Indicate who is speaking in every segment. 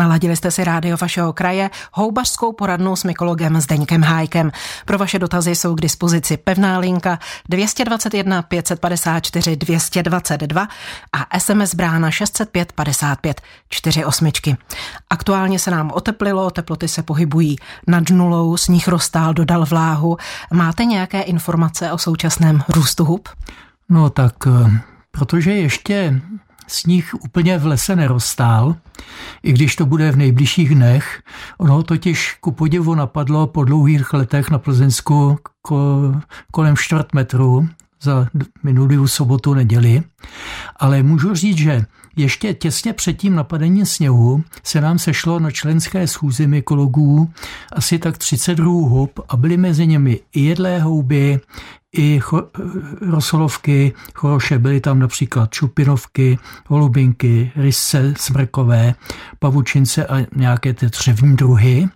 Speaker 1: Naladili jste si rádio vašeho kraje, houbařskou poradnou s mykologem Zdeňkem Hájkem. Pro vaše dotazy jsou k dispozici pevná linka 221 554 222 a SMS brána 605 55 48. Aktuálně se nám oteplilo, teploty se pohybují nad nulou, sníh roztál, dodal vláhu. Máte nějaké informace o současném růstu hub?
Speaker 2: No tak, eh, protože ještě sníh úplně v lese nerostál, i když to bude v nejbližších dnech. Ono totiž ku podivu napadlo po dlouhých letech na Plzeňsku kolem čtvrt metru za minulý sobotu neděli. Ale můžu říct, že ještě těsně před tím napadením sněhu se nám sešlo na členské schůzi mykologů asi tak 30 druhů hub a byly mezi nimi i jedlé houby, i cho, rosolovky, choroše, byly tam například čupinovky, holubinky, rysce, smrkové, pavučince a nějaké ty dřevní druhy.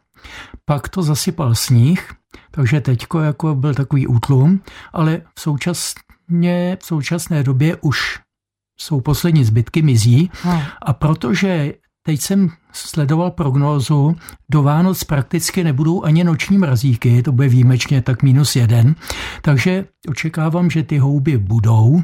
Speaker 2: Pak to zasypal sníh, takže teďko jako byl takový útlum, ale v, současně, v současné době už jsou poslední zbytky mizí hmm. a protože Teď jsem sledoval prognózu, do Vánoc prakticky nebudou ani noční mrazíky, to bude výjimečně tak minus jeden, takže očekávám, že ty houby budou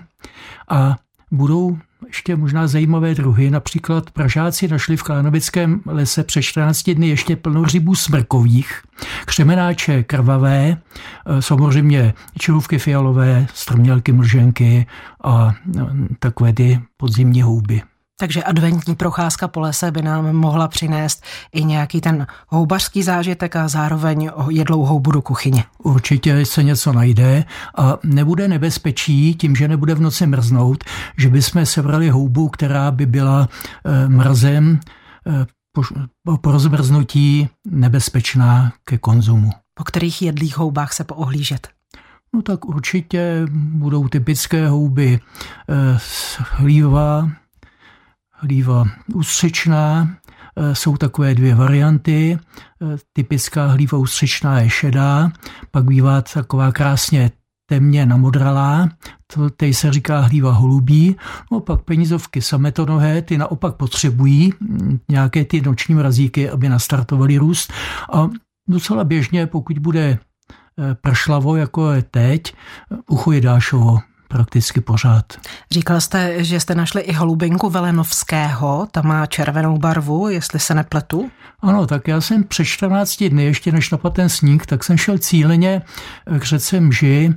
Speaker 2: a budou ještě možná zajímavé druhy. Například Pražáci našli v Klánovickém lese před 14 dny ještě plno rybů smrkových, křemenáče krvavé, e, samozřejmě čirůvky fialové, strmělky mlženky a e, takové ty podzimní houby.
Speaker 1: Takže adventní procházka po lese by nám mohla přinést i nějaký ten houbařský zážitek a zároveň jedlou houbu do kuchyně.
Speaker 2: Určitě se něco najde a nebude nebezpečí tím, že nebude v noci mrznout, že bychom sebrali houbu, která by byla eh, mrazem eh, po, po rozmrznutí nebezpečná ke konzumu.
Speaker 1: Po kterých jedlých houbách se poohlížet?
Speaker 2: No tak určitě budou typické houby eh, hlíva, hlíva ústřičná, e, jsou takové dvě varianty. E, typická hlíva ústřičná je šedá, pak bývá taková krásně temně namodralá, to teď se říká hlíva holubí, no pak penízovky sametonohé, ty naopak potřebují nějaké ty noční mrazíky, aby nastartovali růst. A docela běžně, pokud bude e, pršlavo, jako je teď, ucho jedášovo prakticky pořád.
Speaker 1: Říkal jste, že jste našli i holubinku Velenovského, ta má červenou barvu, jestli se nepletu?
Speaker 2: Ano, tak já jsem před 14 dny, ještě než napadl ten sníh, tak jsem šel cíleně k řece Mži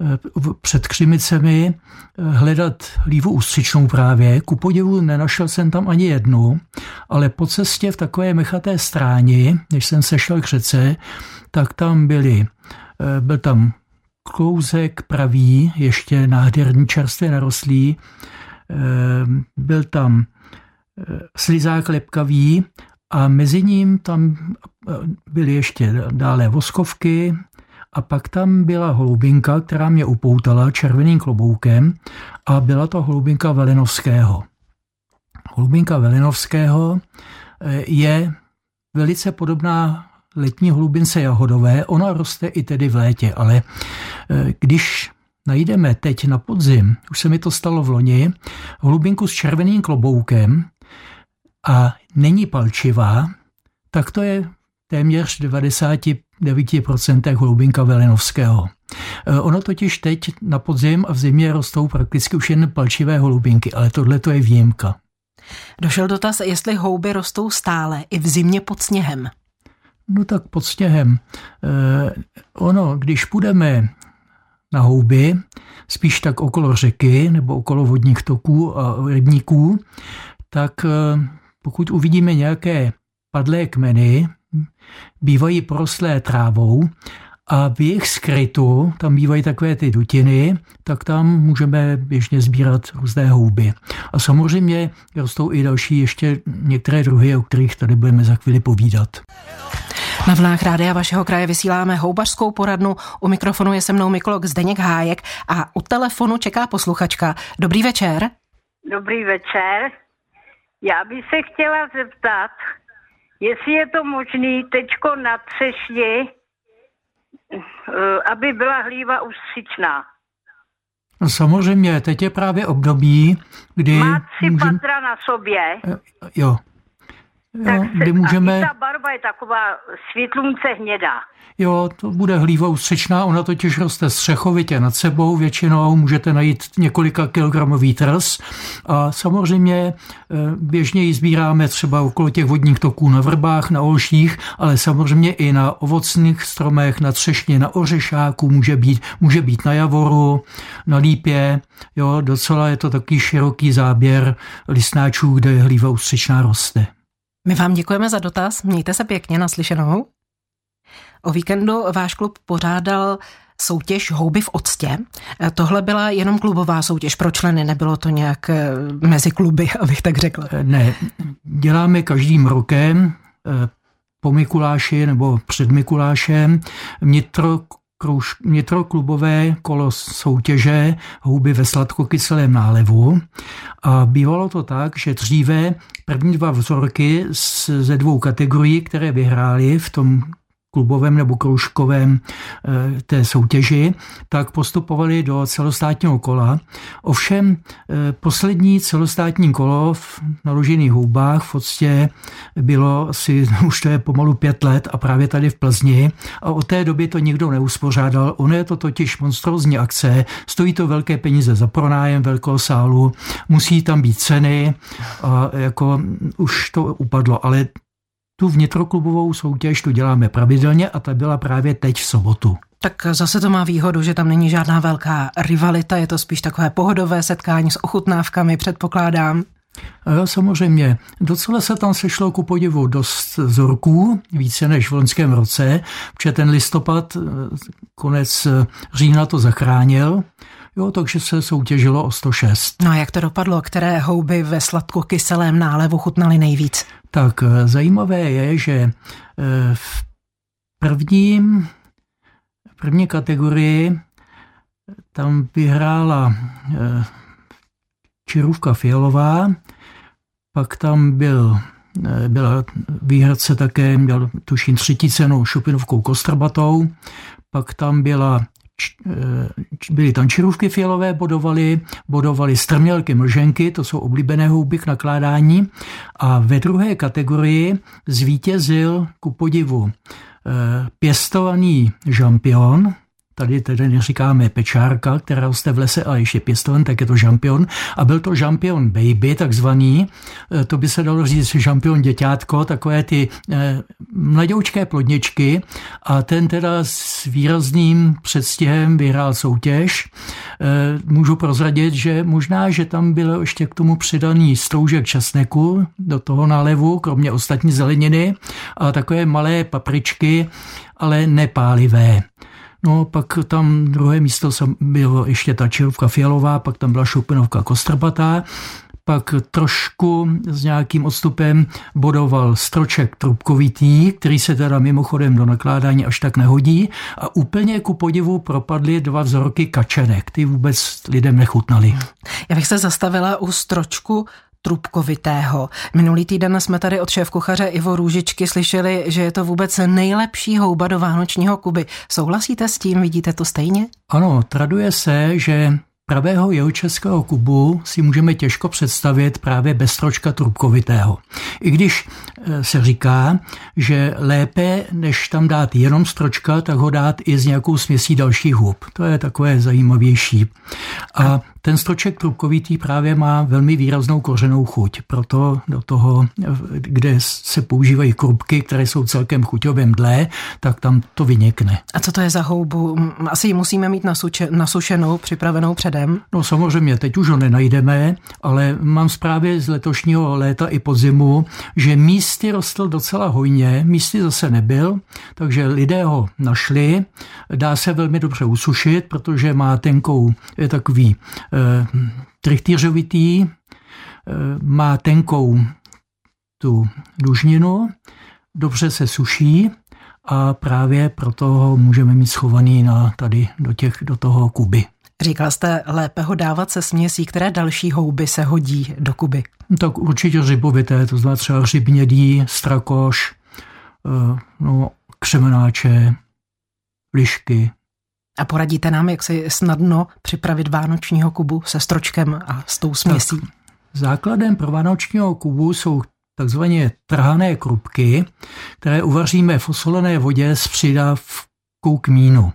Speaker 2: eh, před Křimicemi eh, hledat lívu ústřičnou právě. Ku podivu nenašel jsem tam ani jednu, ale po cestě v takové mechaté stráni, než jsem sešel k řece, tak tam byly, eh, byl tam klouzek pravý, ještě nádherný čerstvě narostlý. Eh, byl tam eh, slizák lepkavý a mezi ním tam eh, byly ještě dále voskovky a pak tam byla holubinka, která mě upoutala červeným kloboukem a byla to holubinka Velinovského. Holubinka Velinovského je velice podobná letní holubince jahodové, ona roste i tedy v létě, ale eh, když najdeme teď na podzim, už se mi to stalo v loni, holubinku s červeným kloboukem a není palčivá, tak to je téměř 99% holubinka Velinovského. Eh, ono totiž teď na podzim a v zimě rostou prakticky už jen palčivé holubinky, ale tohle to je výjimka.
Speaker 1: Došel dotaz, jestli houby rostou stále i v zimě pod sněhem.
Speaker 2: No tak pod sněhem. Eh, ono, když půjdeme na houby, spíš tak okolo řeky nebo okolo vodních toků a rybníků, tak eh, pokud uvidíme nějaké padlé kmeny, bývají porostlé trávou a v jejich skrytu, tam bývají takové ty dutiny, tak tam můžeme běžně sbírat různé houby. A samozřejmě rostou i další ještě některé druhy, o kterých tady budeme za chvíli povídat.
Speaker 1: Na vlnách rádia vašeho kraje vysíláme houbařskou poradnu. U mikrofonu je se mnou mykolog Zdeněk Hájek a u telefonu čeká posluchačka. Dobrý večer.
Speaker 3: Dobrý večer. Já bych se chtěla zeptat, jestli je to možné teďko na třešni, aby byla hlíva ústřičná.
Speaker 2: No samozřejmě, teď je právě období, kdy...
Speaker 3: Má tři můžem... patra na sobě.
Speaker 2: Jo. Jo, kdy můžeme...
Speaker 3: A ta barva je taková světlunce hnědá.
Speaker 2: Jo, to bude hlíva ústřečná, ona totiž roste střechovitě nad sebou, většinou můžete najít několika kilogramový trs a samozřejmě eh, běžně ji sbíráme třeba okolo těch vodních toků na vrbách, na olších, ale samozřejmě i na ovocných stromech, na třešně, na ořešáku může být, může být na javoru, na lípě, jo, docela je to takový široký záběr listnáčů, kde hlíva ústřečná roste.
Speaker 1: My vám děkujeme za dotaz, mějte se pěkně naslyšenou. O víkendu váš klub pořádal soutěž Houby v octě. Tohle byla jenom klubová soutěž pro členy, nebylo to nějak eh, mezi kluby, abych tak řekla.
Speaker 2: Eh, ne, děláme každým rokem po Mikuláši nebo před Mikulášem vnitro kruž, vnitroklubové kolo soutěže houby ve sladkokyselém nálevu. A bývalo to tak, že dříve první dva vzorky ze dvou kategorií, které vyhrály v tom klubovém nebo kroužkovém eh, té soutěži, tak postupovali do celostátního kola. Ovšem eh, poslední celostátní kolo v naložených houbách v podstatě bylo asi, už to je pomalu pět let a právě tady v Plzni a od té doby to nikdo neuspořádal. Ono je to totiž monstrózní akce, stojí to velké peníze za pronájem velkého sálu, musí tam být ceny a jako už to upadlo, ale tu vnitroklubovou soutěž tu děláme pravidelně a ta byla právě teď v sobotu.
Speaker 1: Tak zase to má výhodu, že tam není žádná velká rivalita, je to spíš takové pohodové setkání s ochutnávkami, předpokládám.
Speaker 2: Jo, samozřejmě. Docela se tam sešlo ku podivu dost vzorků, více než v loňském roce, protože ten listopad, konec října to zachránil. Jo, takže se soutěžilo o 106.
Speaker 1: No a jak to dopadlo? Které houby ve sladkokyselém nálevu chutnaly nejvíc?
Speaker 2: Tak eh, zajímavé je, že eh, v prvním, první kategorii tam vyhrála eh, Čirůvka Fialová, pak tam byl byla výhradce také, měl tuším třetí cenu Šupinovkou Kostrbatou, pak tam byla Eh, byly tančerůvky fialové, bodovali, bodovali strmělky mlženky, to jsou oblíbené houby k nakládání. A ve druhé kategorii zvítězil ku podivu eh, pěstovaný žampion, Tady tedy neříkáme pečárka, která roste v lese, ale ještě pěstoven, tak je to žampion. A byl to žampion baby, takzvaný. E, to by se dalo říct žampion děťátko, takové ty eh, mladoučké plodničky. A ten teda s výrazným předstihem vyhrál soutěž. Eh, můžu prozradit, že možná, že tam byl ještě k tomu přidaný stroužek česneku do toho nálevu, kromě ostatní zeleniny a takové malé papričky, ale nepálivé. No, pak tam druhé místo bylo ještě ta čerovka fialová, pak tam byla šupinovka kostrbatá, pak trošku s nějakým odstupem bodoval stroček trubkovitý, který se teda mimochodem do nakládání až tak nehodí a úplně ku podivu propadly dva vzorky kačenek. Ty vůbec lidem nechutnali.
Speaker 1: Já bych se zastavila u stročku trubkovitého. Minulý týden jsme tady od šéf kuchaře Ivo Růžičky slyšeli, že je to vůbec nejlepší houba do vánočního kuby. Souhlasíte s tím? Vidíte to stejně?
Speaker 2: Ano, traduje se, že Pravého jihočeského kubu si můžeme těžko představit právě bez stročka trubkovitého. I když e, se říká, že lépe, než tam dát jenom stročka, tak ho dát i z nějakou směsí dalších hub. To je takové zajímavější. A ten stroček trubkovitý právě má velmi výraznou kořenou chuť, proto do toho, kde se používají krupky, které jsou celkem chuťově mdlé, tak tam to vynikne.
Speaker 1: A co to je za houbu? Asi ji musíme mít nasuče, nasušenou, připravenou předem?
Speaker 2: No samozřejmě, teď už ho nenajdeme, ale mám zprávy z letošního léta i podzimu, že místy rostl docela hojně, místy zase nebyl, takže lidé ho našli, dá se velmi dobře usušit, protože má tenkou, je takový trichtýřovitý, eh, má tenkou tu dužninu, dobře se suší a právě proto ho můžeme mít schovaný na tady do, těch, do toho kuby.
Speaker 1: Říkal jste, lépe ho dávat se směsí, které další houby se hodí do kuby?
Speaker 2: Tak určitě řibovité, to znamená třeba řibnědí, strakoš, eh, no, křemenáče, lišky,
Speaker 1: a poradíte nám, jak si snadno připravit vánočního kubu se stročkem a s tou směsí? Tak.
Speaker 2: Základem pro vánočního kubu jsou takzvaně trhané krupky, které uvaříme v osolené vodě s přidávkou kmínu.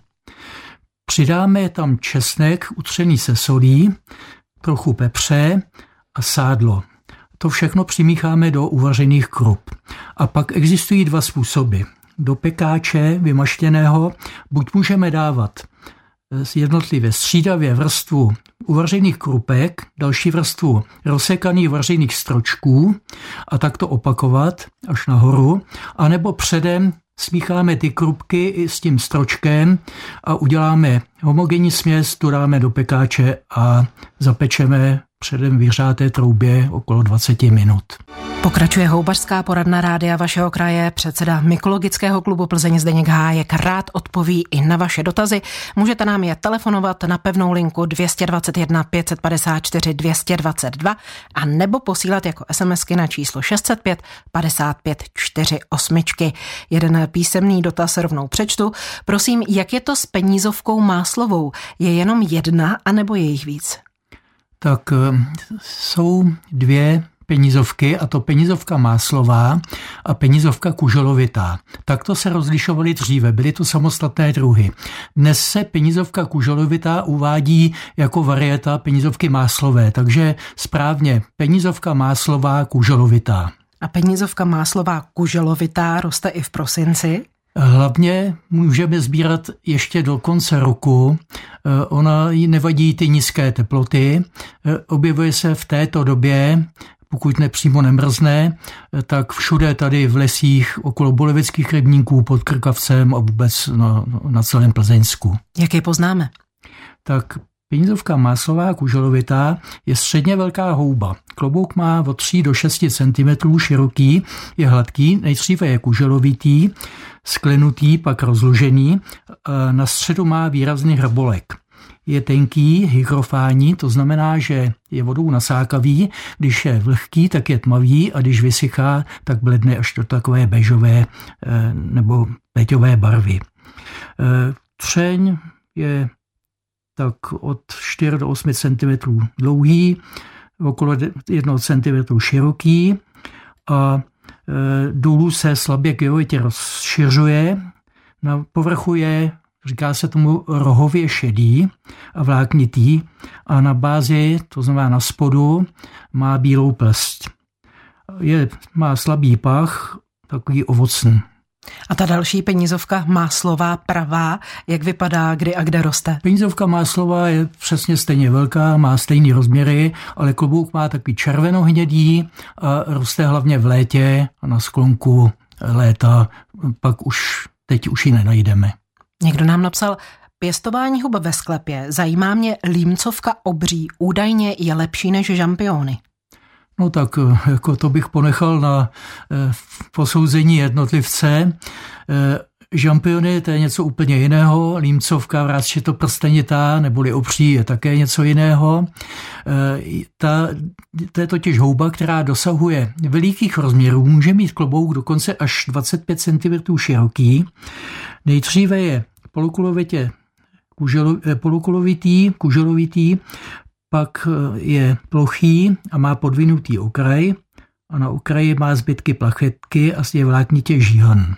Speaker 2: Přidáme tam česnek utřený se solí, trochu pepře a sádlo. To všechno přimícháme do uvařených krup. A pak existují dva způsoby. Do pekáče vymaštěného buď můžeme dávat jednotlivě střídavě vrstvu uvařených krupek, další vrstvu rozsekaných vařených stročků a tak to opakovat až nahoru, anebo předem smícháme ty krupky s tím stročkem a uděláme homogenní směs, tu dáme do pekáče a zapečeme předem vyhřáté troubě okolo 20 minut.
Speaker 1: Pokračuje houbařská poradna rádia vašeho kraje. Předseda Mykologického klubu Plzeň Zdeněk Hájek rád odpoví i na vaše dotazy. Můžete nám je telefonovat na pevnou linku 221 554 222 a nebo posílat jako SMSky na číslo 605 55 48. Jeden písemný dotaz rovnou přečtu. Prosím, jak je to s penízovkou Máslovou? Je jenom jedna, anebo je jich víc?
Speaker 2: Tak eh, jsou dvě penízovky, a to penízovka máslová a penízovka kuželovitá. Takto se rozlišovaly dříve, byly to samostatné druhy. Dnes se penízovka kuželovitá uvádí jako varieta penízovky máslové, takže správně penízovka máslová kuželovitá.
Speaker 1: A penízovka máslová kuželovitá roste i v prosinci?
Speaker 2: Hlavně můžeme sbírat ještě do konce roku. Eh, ona nevadí ty nízké teploty. Eh, objevuje se v této době pokud nepřímo nemrzne, tak všude tady v lesích okolo bolevických rybníků pod Krkavcem a vůbec na, na celém Plzeňsku.
Speaker 1: Jak je poznáme?
Speaker 2: Tak Penízovka máslová kuželovitá je středně velká houba. Klobouk má od 3 do 6 cm široký, je hladký, nejdříve je kuželovitý, sklenutý, pak rozložený, na středu má výrazný hrbolek je tenký, hygrofání, to znamená, že je vodou nasákavý, když je vlhký, tak je tmavý a když vysychá, tak bledne až do takové bežové eh, nebo peťové barvy. Eh, třeň je tak od 4 do 8 cm dlouhý, okolo 1 cm široký a eh, důlu se slabě geovitě rozšiřuje. Na povrchu je Říká se tomu rohově šedý a vláknitý a na bázi, to znamená na spodu, má bílou plst. Je, má slabý pach, takový ovocný.
Speaker 1: A ta další penízovka slova pravá, jak vypadá, kdy a kde roste?
Speaker 2: Penízovka slova je přesně stejně velká, má stejné rozměry, ale klobouk má takový červenohnědý a roste hlavně v létě a na sklonku léta, pak už teď už ji nenajdeme.
Speaker 1: Někdo nám napsal, pěstování hub ve sklepě, zajímá mě límcovka obří, údajně je lepší než žampiony.
Speaker 2: No tak eh, jako to bych ponechal na eh, posouzení jednotlivce. Eh, žampiony to je něco úplně jiného, límcovka, vrátště to prstenitá, neboli obří je také něco jiného. Ta, to je totiž houba, která dosahuje velikých rozměrů, může mít klobouk dokonce až 25 cm široký. Nejdříve je polukulovitě kuželo, polukulovitý, kuželovitý, pak eh, je plochý a má podvinutý okraj a na okraji má zbytky plachetky a je vláknitě žíhan.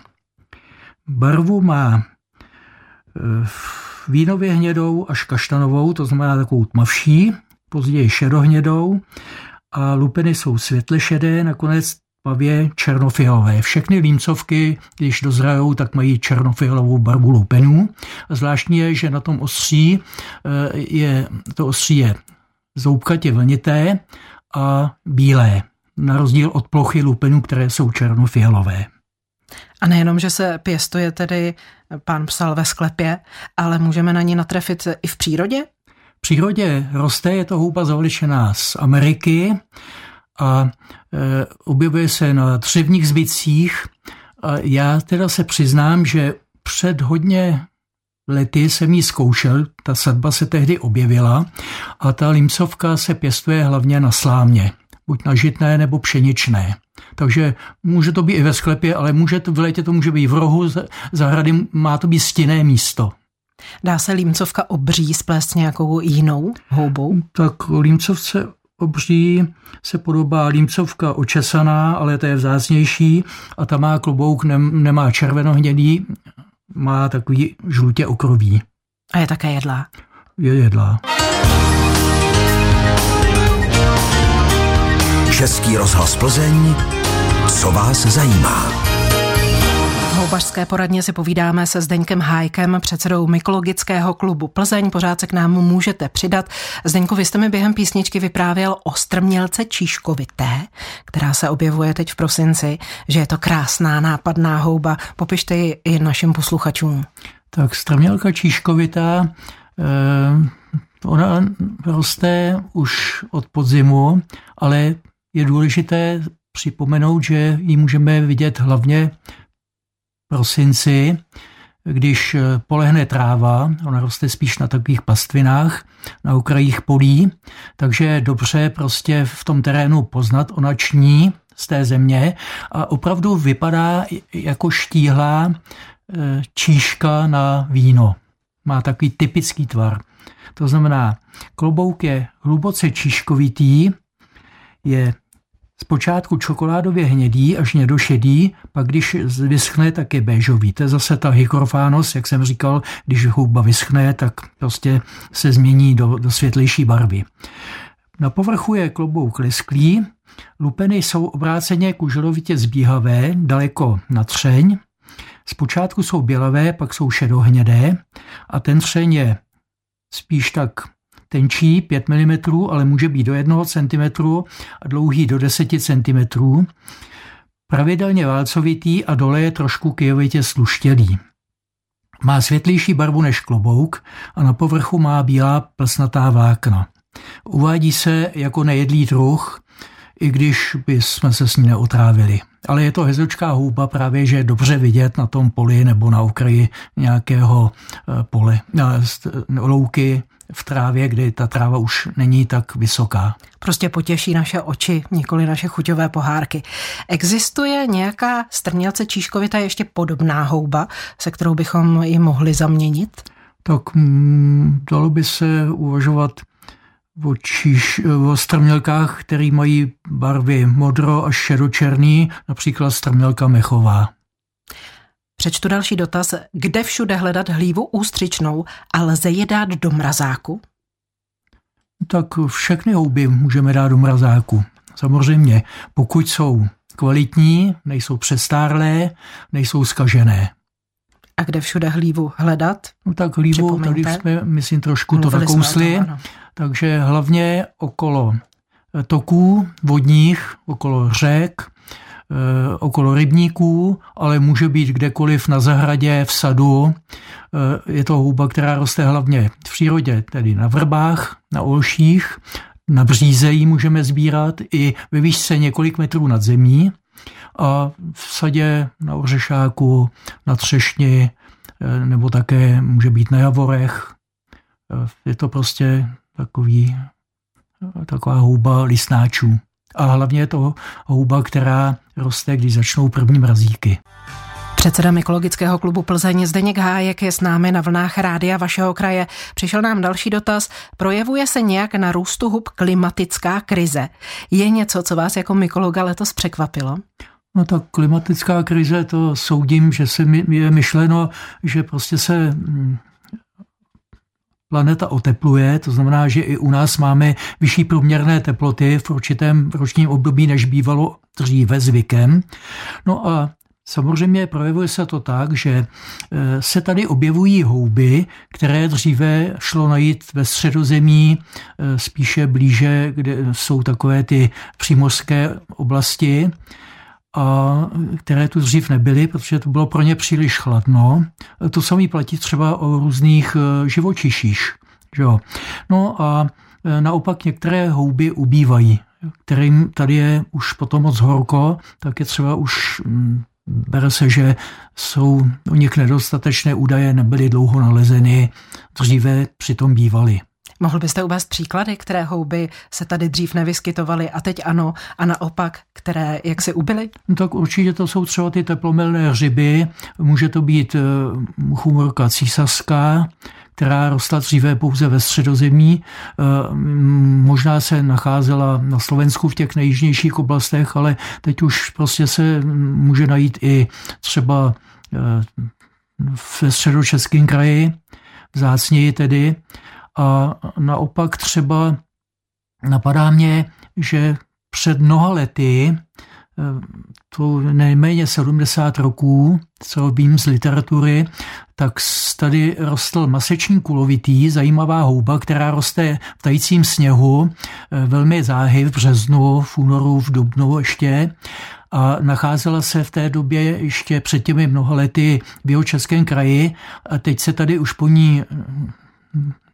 Speaker 2: Barvu má eh, vínově hnědou až kaštanovou, to znamená takovou tmavší, později šedohnědou a lupeny jsou světle šedé, nakonec pavě černofialové. Všechny límcovky, když dozrajou, tak mají černofialovou barvu lupenů. A zvláštní je, že na tom ostří eh, je, to ostří je zoubkatě vlnité a bílé, na rozdíl od plochy lupenů, které jsou černofialové.
Speaker 1: A nejenom, že se pěstuje tedy, pán psal ve sklepě, ale můžeme na ní natrefit i v přírodě?
Speaker 2: V přírodě roste, je to houba zavlečená z Ameriky a e, objevuje se na dřevních zbytcích. A já teda se přiznám, že před hodně lety jsem ji zkoušel, ta sadba se tehdy objevila a ta limcovka se pěstuje hlavně na slámě, buď na žitné nebo pšeničné. Takže může to být i ve sklepě, ale může to, v létě to může být v rohu zahrady, má to být stinné místo.
Speaker 1: Dá se límcovka obří splést nějakou jinou houbou?
Speaker 2: Tak límcovce obří se podobá límcovka očesaná, ale to je vzácnější a ta má klobouk, nemá červenohnědý, má takový žlutě okrový.
Speaker 1: A je také jedlá?
Speaker 2: Je jedlá.
Speaker 4: Český rozhlas Plzeň, co vás zajímá?
Speaker 1: Houbařské poradně si povídáme se Zdeňkem Hájkem, předsedou mykologického klubu Plzeň. Pořád se k nám můžete přidat. Zdeňko, vy jste mi během písničky vyprávěl o strmělce číškovité, která se objevuje teď v prosinci, že je to krásná nápadná houba. Popište ji i našim posluchačům.
Speaker 2: Tak strmělka číškovitá, eh, ona roste už od podzimu, ale je důležité připomenout, že ji můžeme vidět hlavně prosinci, když eh, polehne tráva, ona roste spíš na takových pastvinách, na okrajích polí, takže je dobře prostě v tom terénu poznat, ona ční z té země a opravdu vypadá jako štíhlá eh, číška na víno. Má takový typický tvar. To znamená, klobouk je hluboce číškovitý, je Zpočátku čokoládově hnědý až šedý, pak když vyschne, tak je béžový. To je zase ta hykrofános, jak jsem říkal, když houba vyschne, tak prostě se změní do, do světlejší barvy. Na povrchu je klobouk lesklý, lupeny jsou obráceně kuželovitě zbíhavé, daleko na třeň. Zpočátku jsou bělavé, pak jsou šedohnědé a ten třeň je spíš tak tenčí 5 mm, ale může být do 1 cm a dlouhý do 10 cm. Pravidelně válcovitý a dole je trošku kyjovitě sluštělý. Má světlejší barvu než klobouk a na povrchu má bílá plsnatá vlákna. Uvádí se jako nejedlý druh, i když by jsme se s ní neotrávili. Ale je to hezočká houba právě, že je dobře vidět na tom poli nebo na okraji nějakého eh, pole, louky v trávě, kdy ta tráva už není tak vysoká.
Speaker 1: Prostě potěší naše oči, nikoli naše chuťové pohárky. Existuje nějaká strmělce číškovita ještě podobná houba, se kterou bychom ji mohli zaměnit?
Speaker 2: Tak mm, dalo by se uvažovat o, číš, o strmělkách, které mají barvy modro až šedočerný, například strmělka mechová.
Speaker 1: Přečtu další dotaz. Kde všude hledat hlívu ústřičnou a lze je dát do mrazáku?
Speaker 2: Tak všechny houby můžeme dát do mrazáku. Samozřejmě, pokud jsou kvalitní, nejsou přestárlé, nejsou skažené.
Speaker 1: A kde všude hlívu hledat?
Speaker 2: No tak hlívu, tady jsme, myslím, trošku Mluvili to nakousli. takže hlavně okolo toků vodních, okolo řek, okolo rybníků, ale může být kdekoliv na zahradě, v sadu. Eh, je to houba, která roste hlavně v přírodě, tedy na vrbách, na olších, na bříze ji můžeme sbírat i ve výšce několik metrů nad zemí a v sadě, na ořešáku, na třešni, eh, nebo také může být na javorech. Je to prostě takový, taková houba listnáčů. A hlavně je to houba, která roste, když začnou první mrazíky.
Speaker 1: Předseda Mykologického klubu Plzeň Zdeněk Hájek je s námi na vlnách rádia vašeho kraje. Přišel nám další dotaz. Projevuje se nějak na růstu hub klimatická krize? Je něco, co vás jako mykologa letos překvapilo?
Speaker 2: No tak klimatická krize, to soudím, že se mi je myšleno, že prostě se mm, planeta otepluje, to znamená, že i u nás máme vyšší průměrné teploty v určitém ročním období, než bývalo dříve zvykem. No a Samozřejmě projevuje se to tak, že e, se tady objevují houby, které dříve šlo najít ve středozemí, e, spíše blíže, kde jsou takové ty přímořské oblasti a které tu dřív nebyly, protože to bylo pro ně příliš chladno. To samé platí třeba o různých e, živočiších. Že jo? No a e, naopak některé houby ubývají, kterým tady je už potom moc horko, tak je třeba už mm, bere se, že jsou u nich nedostatečné údaje, nebyly dlouho nalezeny, dříve přitom bývaly.
Speaker 1: Mohl byste uvést příklady, které houby se tady dřív nevyskytovaly a teď ano, a naopak, které jak se ubyly?
Speaker 2: No tak určitě to jsou třeba ty teplomilné hřiby, může to být eh, chumorka císařská, která rostla dříve pouze ve středozemí. Možná se nacházela na Slovensku v těch nejjižnějších oblastech, ale teď už prostě se může najít i třeba ve středočeském kraji, vzácněji tedy. A naopak třeba napadá mě, že před mnoha lety, to nejméně 70 roků, co vím z literatury, tak tady rostl maseční kulovitý, zajímavá houba, která roste v tajícím sněhu, velmi záhy v březnu, v únoru, v dubnu ještě. A nacházela se v té době ještě před těmi mnoha lety v jeho českém kraji. A teď se tady už po ní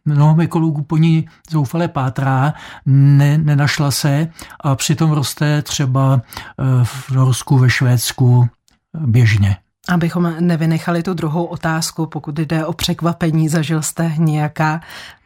Speaker 2: mnoho ekologů po ní zoufale pátrá, ne, nenašla se a přitom roste třeba eh, v Norsku, ve Švédsku běžně.
Speaker 1: Abychom nevynechali tu druhou otázku, pokud jde o překvapení, zažil jste nějaká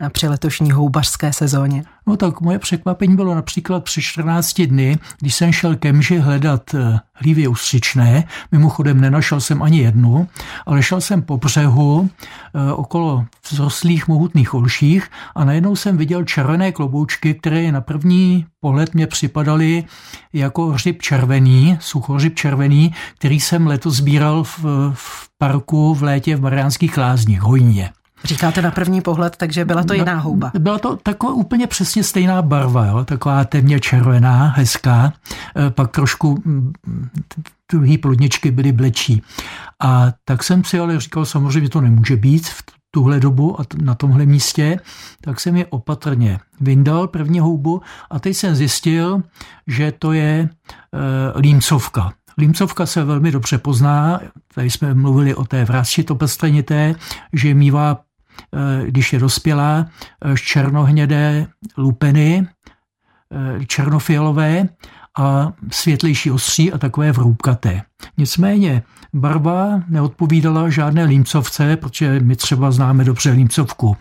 Speaker 1: při letošní houbařské sezóně?
Speaker 2: No tak moje překvapení bylo například při 14 dny, když jsem šel ke mži hledat eh, hlívy ustřičné. Mimochodem nenašel jsem ani jednu, ale šel jsem po břehu eh, okolo vzrostlých mohutných olších a najednou jsem viděl červené kloboučky, které na první pohled mě připadaly jako hřib červený, suchořib červený, který jsem letos sbíral v, v parku v létě v Mariánských lázních, hojně.
Speaker 1: Říkáte na první pohled, takže byla to jiná houba.
Speaker 2: Byla to taková úplně přesně stejná barva, jo? taková temně červená, hezká, e, pak trošku mm, druhý plodničky byly blečí. A tak jsem si ale říkal, samozřejmě to nemůže být v tuhle dobu a na tomhle místě, tak jsem je opatrně vyndal první houbu a teď jsem zjistil, že to je e, límcovka. Límcovka se velmi dobře pozná, tady jsme mluvili o té vrázčitopestrenité, že mývá Eh, když je dospělá, eh, černohnědé lupeny, eh, černofialové a světlejší ostří a takové vroubkaté. Nicméně barva neodpovídala žádné límcovce, protože my třeba známe dobře límcovku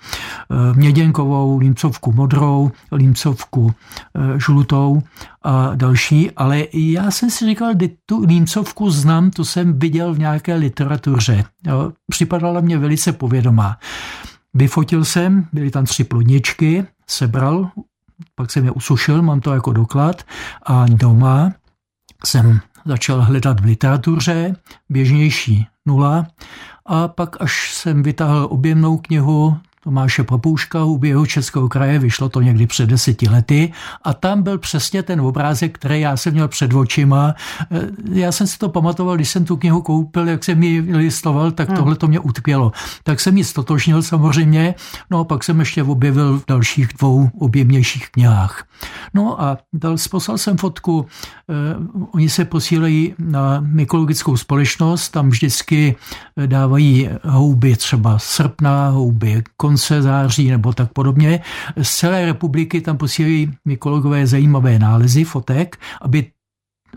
Speaker 2: měděnkovou, límcovku modrou, límcovku žlutou a další, ale já jsem si říkal, že tu límcovku znám, to jsem viděl v nějaké literatuře. Připadala mě velice povědomá. Vyfotil jsem, byly tam tři plodničky, sebral, pak jsem je usušil, mám to jako doklad. A doma jsem začal hledat v literatuře, běžnější nula. A pak až jsem vytáhl objemnou knihu Tomáše Papouška u jeho českého kraje, vyšlo to někdy před deseti lety a tam byl přesně ten obrázek, který já jsem měl před očima. Eh, já jsem si to pamatoval, když jsem tu knihu koupil, jak jsem ji listoval, tak hmm. tohle to mě utkvělo. Tak jsem ji stotožnil samozřejmě, no a pak jsem ještě objevil v dalších dvou objemnějších knihách. No a dal, poslal jsem fotku, eh, oni se posílají na mykologickou společnost, tam vždycky dávají houby třeba srpna, houby konce září nebo tak podobně. Z celé republiky tam posílají mykologové zajímavé nálezy fotek, aby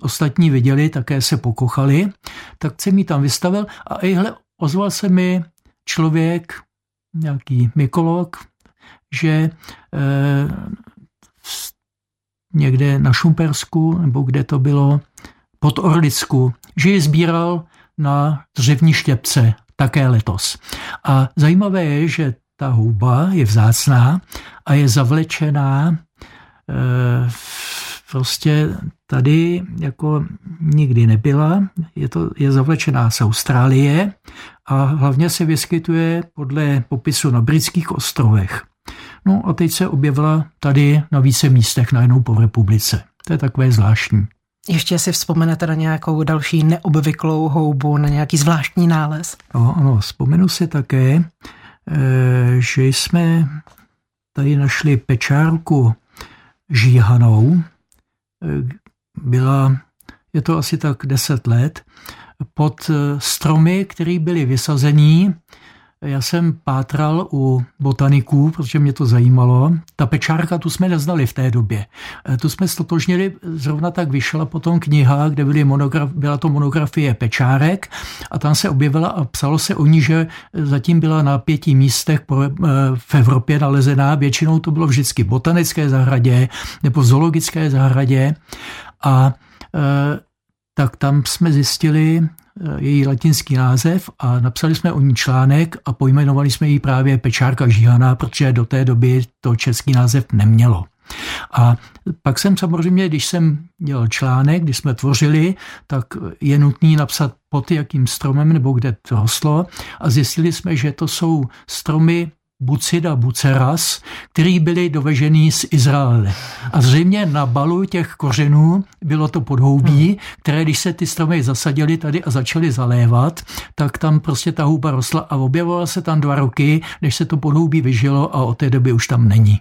Speaker 2: ostatní viděli, také se pokochali, tak jsem ji tam vystavil a ihle ozval se mi člověk, nějaký mykolog, že e, někde na Šumpersku, nebo kde to bylo, pod Orlicku, že ji sbíral na dřevní štěpce také letos. A zajímavé je, že ta houba je vzácná a je zavlečená e, prostě tady jako nikdy nebyla. Je, to, je zavlečená z Austrálie a hlavně se vyskytuje podle popisu na britských ostrovech. No a teď se objevila tady na více místech najednou po republice. To je takové zvláštní.
Speaker 1: Ještě si vzpomenete na nějakou další neobvyklou houbu, na nějaký zvláštní nález?
Speaker 2: No, ano, vzpomenu si také, Eh, že jsme tady našli pečárku žíhanou. Eh, byla, je to asi tak 10 let, pod eh, stromy, které byly vysazení já jsem pátral u botaniků, protože mě to zajímalo. Ta pečárka, tu jsme neznali v té době. E, tu jsme stotožnili, zrovna tak vyšla potom kniha, kde byly monograf, byla to monografie pečárek a tam se objevila a psalo se o ní, že zatím byla na pěti místech e, v Evropě nalezená. Většinou to bylo vždycky v botanické zahradě nebo v zoologické zahradě a e, tak tam jsme zjistili její latinský název a napsali jsme o ní článek a pojmenovali jsme ji právě Pečárka žíhaná, protože do té doby to český název nemělo. A pak jsem samozřejmě, když jsem dělal článek, když jsme tvořili, tak je nutný napsat pod jakým stromem nebo kde to rostlo a zjistili jsme, že to jsou stromy Bucida buceras, který byly dovežený z Izraele. A zřejmě na balu těch kořenů bylo to podhoubí, které když se ty stromy zasadily tady a začaly zalévat, tak tam prostě ta houba rostla a objevovala se tam dva roky, než se to podhoubí vyžilo a od té doby už tam není.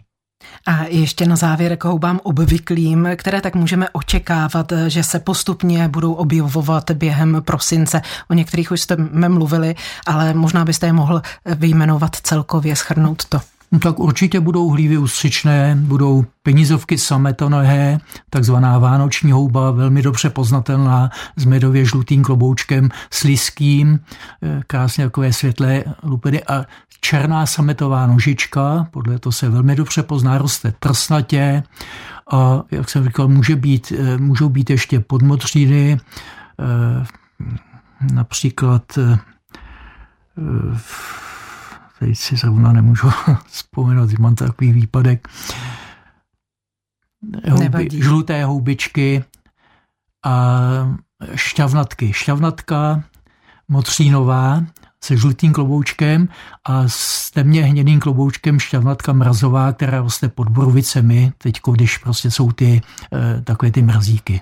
Speaker 1: A ještě na závěr k houbám obvyklým, které tak můžeme očekávat, že se postupně budou objevovat během prosince. O některých už jste mluvili, ale možná byste je mohl vyjmenovat celkově, schrnout to.
Speaker 2: No tak určitě budou hlívy ústřičné, budou penízovky sametonohé, takzvaná vánoční houba, velmi dobře poznatelná s medově žlutým kloboučkem, slizkým, eh, krásně takové světlé lupiny a černá sametová nožička, podle toho se velmi dobře pozná, roste trsnatě a, jak jsem říkal, může být, eh, můžou být ještě podmodříny, eh, například teď si zrovna nemůžu vzpomenout, mám takový výpadek. Houby, žluté houbičky a šťavnatky. Šťavnatka motřínová se žlutým kloboučkem a s temně hnědým kloboučkem šťavnatka mrazová, která roste pod borovicemi, teď když prostě jsou ty eh, takové ty mrazíky.